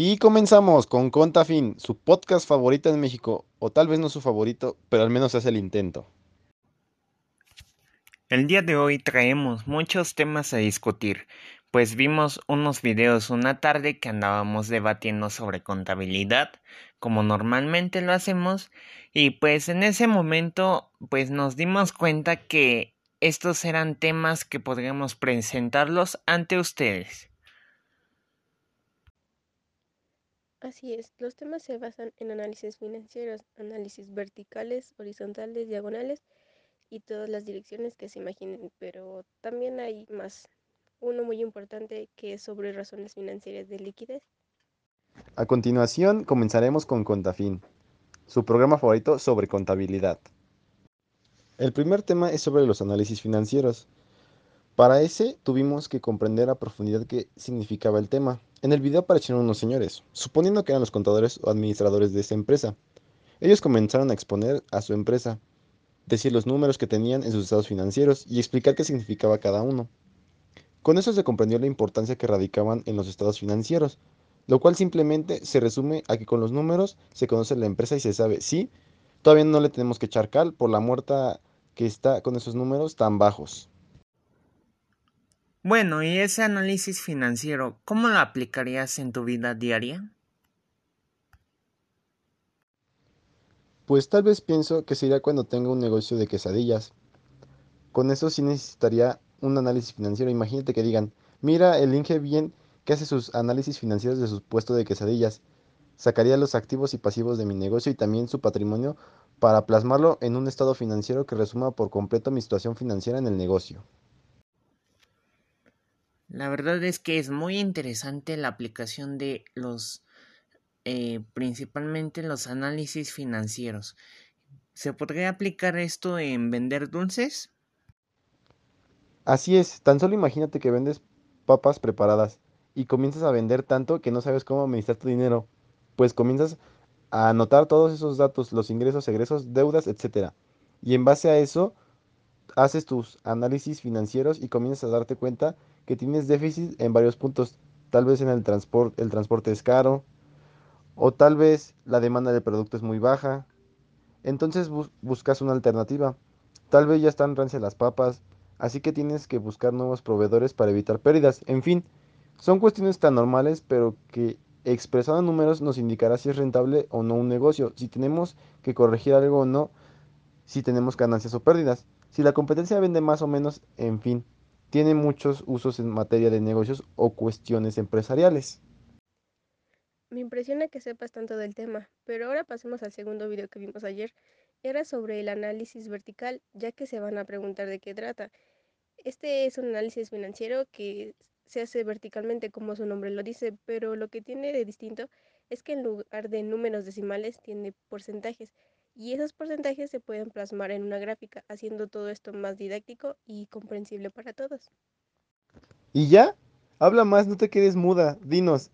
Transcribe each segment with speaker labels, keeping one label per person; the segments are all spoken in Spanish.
Speaker 1: Y comenzamos con Contafin, su podcast favorito en México, o tal vez no su favorito, pero al menos hace el intento.
Speaker 2: El día de hoy traemos muchos temas a discutir, pues vimos unos videos una tarde que andábamos debatiendo sobre contabilidad, como normalmente lo hacemos, y pues en ese momento pues nos dimos cuenta que estos eran temas que podríamos presentarlos ante ustedes.
Speaker 3: Así es, los temas se basan en análisis financieros, análisis verticales, horizontales, diagonales y todas las direcciones que se imaginen, pero también hay más. Uno muy importante que es sobre razones financieras de liquidez.
Speaker 1: A continuación comenzaremos con Contafin, su programa favorito sobre contabilidad. El primer tema es sobre los análisis financieros. Para ese tuvimos que comprender a profundidad qué significaba el tema. En el video aparecieron unos señores, suponiendo que eran los contadores o administradores de esa empresa. Ellos comenzaron a exponer a su empresa, decir los números que tenían en sus estados financieros y explicar qué significaba cada uno. Con eso se comprendió la importancia que radicaban en los estados financieros, lo cual simplemente se resume a que con los números se conoce la empresa y se sabe si todavía no le tenemos que echar cal por la muerta que está con esos números tan bajos.
Speaker 2: Bueno, y ese análisis financiero, ¿cómo lo aplicarías en tu vida diaria?
Speaker 1: Pues tal vez pienso que sería cuando tenga un negocio de quesadillas. Con eso sí necesitaría un análisis financiero. Imagínate que digan, mira el Inge bien que hace sus análisis financieros de su puesto de quesadillas. Sacaría los activos y pasivos de mi negocio y también su patrimonio para plasmarlo en un estado financiero que resuma por completo mi situación financiera en el negocio.
Speaker 2: La verdad es que es muy interesante la aplicación de los, eh, principalmente los análisis financieros. ¿Se podría aplicar esto en vender dulces?
Speaker 1: Así es, tan solo imagínate que vendes papas preparadas y comienzas a vender tanto que no sabes cómo administrar tu dinero, pues comienzas a anotar todos esos datos, los ingresos, egresos, deudas, etc. Y en base a eso, haces tus análisis financieros y comienzas a darte cuenta que tienes déficit en varios puntos. Tal vez en el transporte, el transporte es caro, o tal vez la demanda del producto es muy baja. Entonces buscas una alternativa. Tal vez ya están rancias las papas, así que tienes que buscar nuevos proveedores para evitar pérdidas. En fin, son cuestiones tan normales, pero que expresado en números nos indicará si es rentable o no un negocio, si tenemos que corregir algo o no, si tenemos ganancias o pérdidas, si la competencia vende más o menos, en fin tiene muchos usos en materia de negocios o cuestiones empresariales.
Speaker 3: Me impresiona que sepas tanto del tema, pero ahora pasemos al segundo video que vimos ayer. Era sobre el análisis vertical, ya que se van a preguntar de qué trata. Este es un análisis financiero que se hace verticalmente como su nombre lo dice, pero lo que tiene de distinto es que en lugar de números decimales tiene porcentajes y esos porcentajes se pueden plasmar en una gráfica, haciendo todo esto más didáctico y comprensible para todos.
Speaker 1: ¿Y ya? Habla más, no te quedes muda, dinos.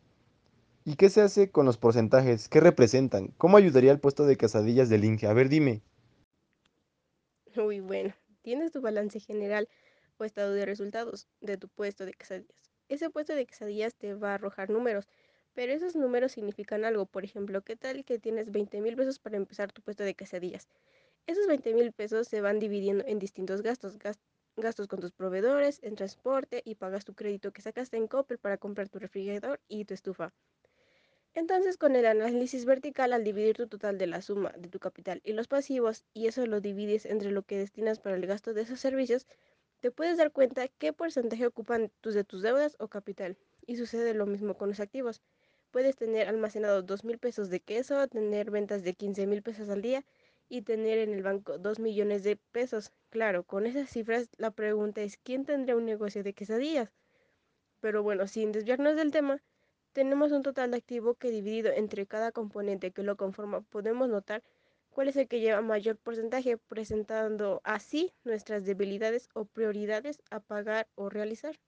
Speaker 1: ¿Y qué se hace con los porcentajes? ¿Qué representan? ¿Cómo ayudaría el puesto de casadillas del Inge? A ver, dime.
Speaker 3: Uy, bueno, tienes tu balance general o estado de resultados de tu puesto de quesadillas. Ese puesto de quesadillas te va a arrojar números pero esos números significan algo. Por ejemplo, ¿qué tal que tienes 20 mil pesos para empezar tu puesto de quesadillas? Esos 20 mil pesos se van dividiendo en distintos gastos. gastos con tus proveedores, en transporte y pagas tu crédito que sacaste en Coppel para comprar tu refrigerador y tu estufa. Entonces, con el análisis vertical, al dividir tu total de la suma de tu capital y los pasivos, y eso lo divides entre lo que destinas para el gasto de esos servicios, te puedes dar cuenta qué porcentaje ocupan tus de tus deudas o capital. Y sucede lo mismo con los activos. Puedes tener almacenado dos mil pesos de queso, tener ventas de 15 mil pesos al día y tener en el banco 2 millones de pesos. Claro, con esas cifras la pregunta es ¿quién tendría un negocio de quesadillas? Pero bueno, sin desviarnos del tema, tenemos un total de activo que dividido entre cada componente que lo conforma podemos notar cuál es el que lleva mayor porcentaje, presentando así nuestras debilidades o prioridades a pagar o realizar.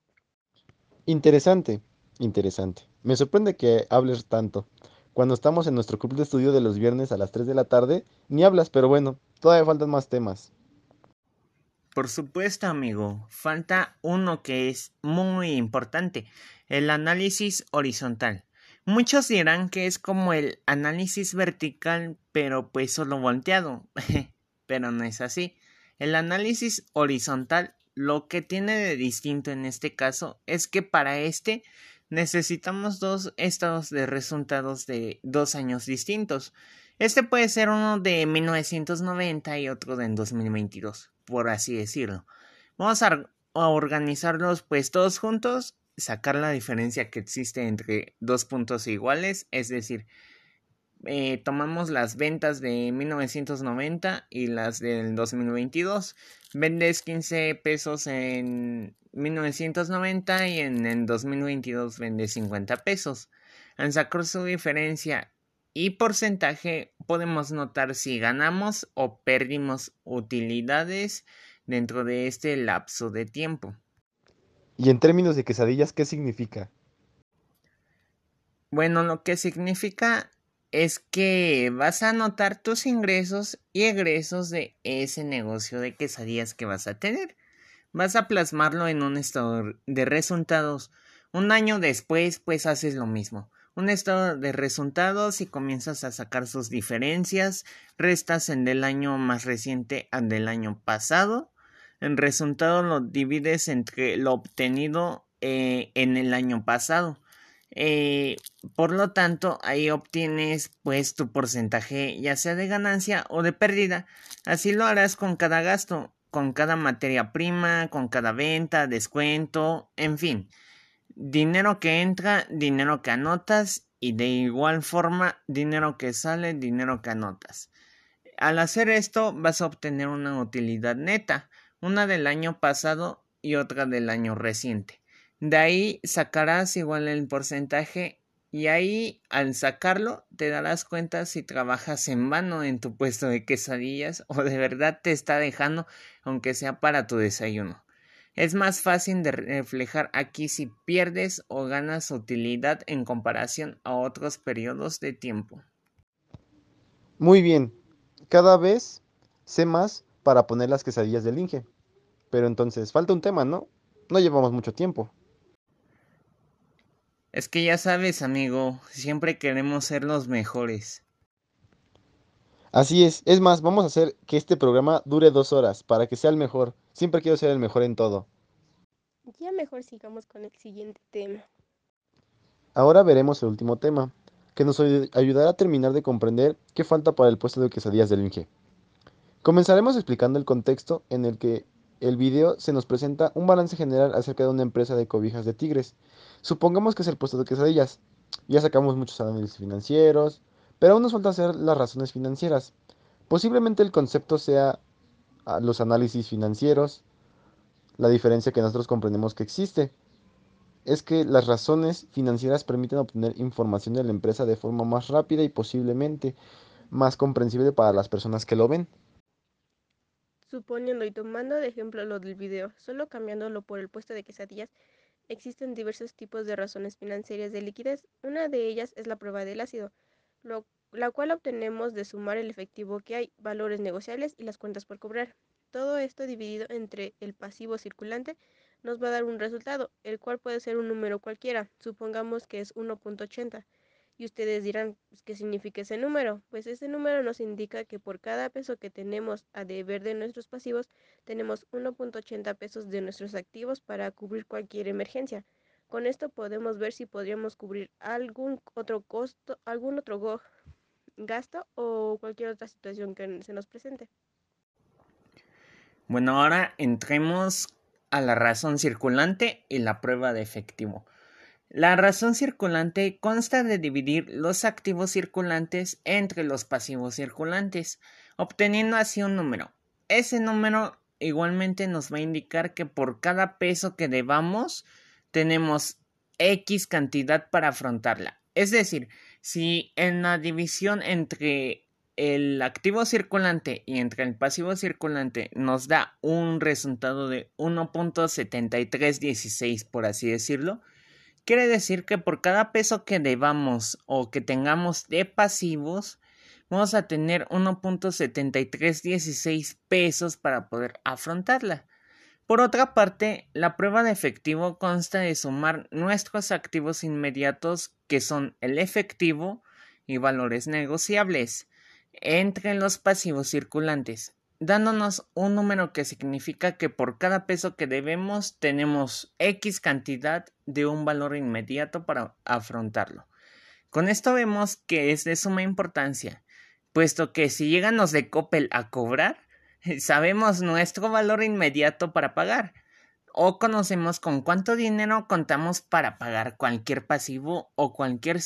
Speaker 1: Interesante, interesante. Me sorprende que hables tanto. Cuando estamos en nuestro club de estudio de los viernes a las 3 de la tarde, ni hablas, pero bueno, todavía faltan más temas.
Speaker 2: Por supuesto, amigo. Falta uno que es muy importante, el análisis horizontal. Muchos dirán que es como el análisis vertical, pero pues solo volteado. pero no es así. El análisis horizontal lo que tiene de distinto en este caso es que para este necesitamos dos estados de resultados de dos años distintos. Este puede ser uno de 1990 y otro de 2022, por así decirlo. Vamos a, organizarlos pues todos juntos sacar la diferencia que existe entre dos puntos iguales, es decir, eh, tomamos las ventas de 1990 y las del 2022. Vendes 15 pesos en 1990 y en el 2022 vendes 50 pesos. Al sacar su diferencia y porcentaje podemos notar si ganamos o perdimos utilidades dentro de este lapso de tiempo.
Speaker 1: Y en términos de quesadillas, ¿qué significa?
Speaker 2: Bueno, lo que significa es que vas a anotar tus ingresos y egresos de ese negocio de quesadillas que vas a tener. Vas a plasmarlo en un estado de resultados. Un año después, pues haces lo mismo. Un estado de resultados y comienzas a sacar sus diferencias. Restas en del año más reciente al del año pasado el resultado lo divides entre lo obtenido eh, en el año pasado. Eh, por lo tanto, ahí obtienes pues tu porcentaje ya sea de ganancia o de pérdida. Así lo harás con cada gasto, con cada materia prima, con cada venta, descuento, en fin. Dinero que entra, dinero que anotas y de igual forma dinero que sale, dinero que anotas. Al hacer esto vas a obtener una utilidad neta una del año pasado y otra del año reciente. De ahí sacarás igual el porcentaje y ahí al sacarlo te darás cuenta si trabajas en vano en tu puesto de quesadillas o de verdad te está dejando aunque sea para tu desayuno. Es más fácil de reflejar aquí si pierdes o ganas utilidad en comparación a otros periodos de tiempo.
Speaker 1: Muy bien, cada vez sé más para poner las quesadillas del Inge. Pero entonces, falta un tema, ¿no? No llevamos mucho tiempo.
Speaker 2: Es que ya sabes, amigo, siempre queremos ser los mejores.
Speaker 1: Así es, es más, vamos a hacer que este programa dure dos horas para que sea el mejor. Siempre quiero ser el mejor en todo.
Speaker 3: Ya mejor sigamos con el siguiente tema.
Speaker 1: Ahora veremos el último tema, que nos ayudará a terminar de comprender qué falta para el puesto de quesadillas del Inge. Comenzaremos explicando el contexto en el que el video se nos presenta un balance general acerca de una empresa de cobijas de tigres. Supongamos que es el puesto de quesadillas. Ya sacamos muchos análisis financieros, pero aún nos falta hacer las razones financieras. Posiblemente el concepto sea ah, los análisis financieros, la diferencia que nosotros comprendemos que existe es que las razones financieras permiten obtener información de la empresa de forma más rápida y posiblemente más comprensible para las personas que lo ven.
Speaker 3: Suponiendo y tomando de ejemplo lo del video, solo cambiándolo por el puesto de quesadillas, existen diversos tipos de razones financieras de liquidez. Una de ellas es la prueba del ácido, la cual obtenemos de sumar el efectivo que hay, valores negociables y las cuentas por cobrar. Todo esto dividido entre el pasivo circulante nos va a dar un resultado, el cual puede ser un número cualquiera, supongamos que es 1.80 y ustedes dirán, pues, ¿qué significa ese número? Pues ese número nos indica que por cada peso que tenemos a deber de nuestros pasivos, tenemos 1.80 pesos de nuestros activos para cubrir cualquier emergencia. Con esto podemos ver si podríamos cubrir algún otro costo, algún otro gasto o cualquier otra situación que se nos presente.
Speaker 2: Bueno, ahora entremos a la razón circulante y la prueba de efectivo. La razón circulante consta de dividir los activos circulantes entre los pasivos circulantes, obteniendo así un número. Ese número igualmente nos va a indicar que por cada peso que debamos tenemos X cantidad para afrontarla. Es decir, si en la división entre el activo circulante y entre el pasivo circulante nos da un resultado de 1.7316 por así decirlo, Quiere decir que por cada peso que debamos o que tengamos de pasivos, vamos a tener 1.7316 pesos para poder afrontarla. Por otra parte, la prueba de efectivo consta de sumar nuestros activos inmediatos, que son el efectivo y valores negociables, entre los pasivos circulantes, dándonos un número que significa que por cada peso que debemos tenemos X cantidad de un valor inmediato para afrontarlo. Con esto vemos que es de suma importancia, puesto que si llegan los de Coppel a cobrar, sabemos nuestro valor inmediato para pagar, o conocemos con cuánto dinero contamos para pagar cualquier pasivo o cualquier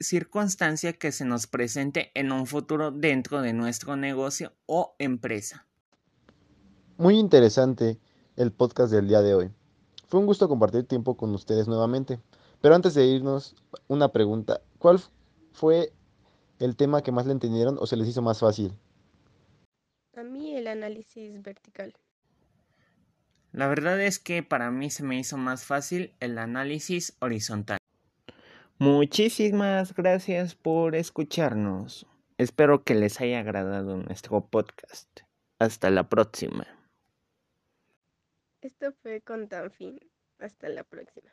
Speaker 2: circunstancia que se nos presente en un futuro dentro de nuestro negocio o empresa.
Speaker 1: Muy interesante el podcast del día de hoy. Fue un gusto compartir tiempo con ustedes nuevamente. Pero antes de irnos, una pregunta. ¿Cuál fue el tema que más le entendieron o se les hizo más fácil?
Speaker 3: A mí el análisis vertical.
Speaker 2: La verdad es que para mí se me hizo más fácil el análisis horizontal. Muchísimas gracias por escucharnos. Espero que les haya agradado nuestro podcast. Hasta la próxima.
Speaker 3: Esto fue con Tanfin. Hasta la próxima.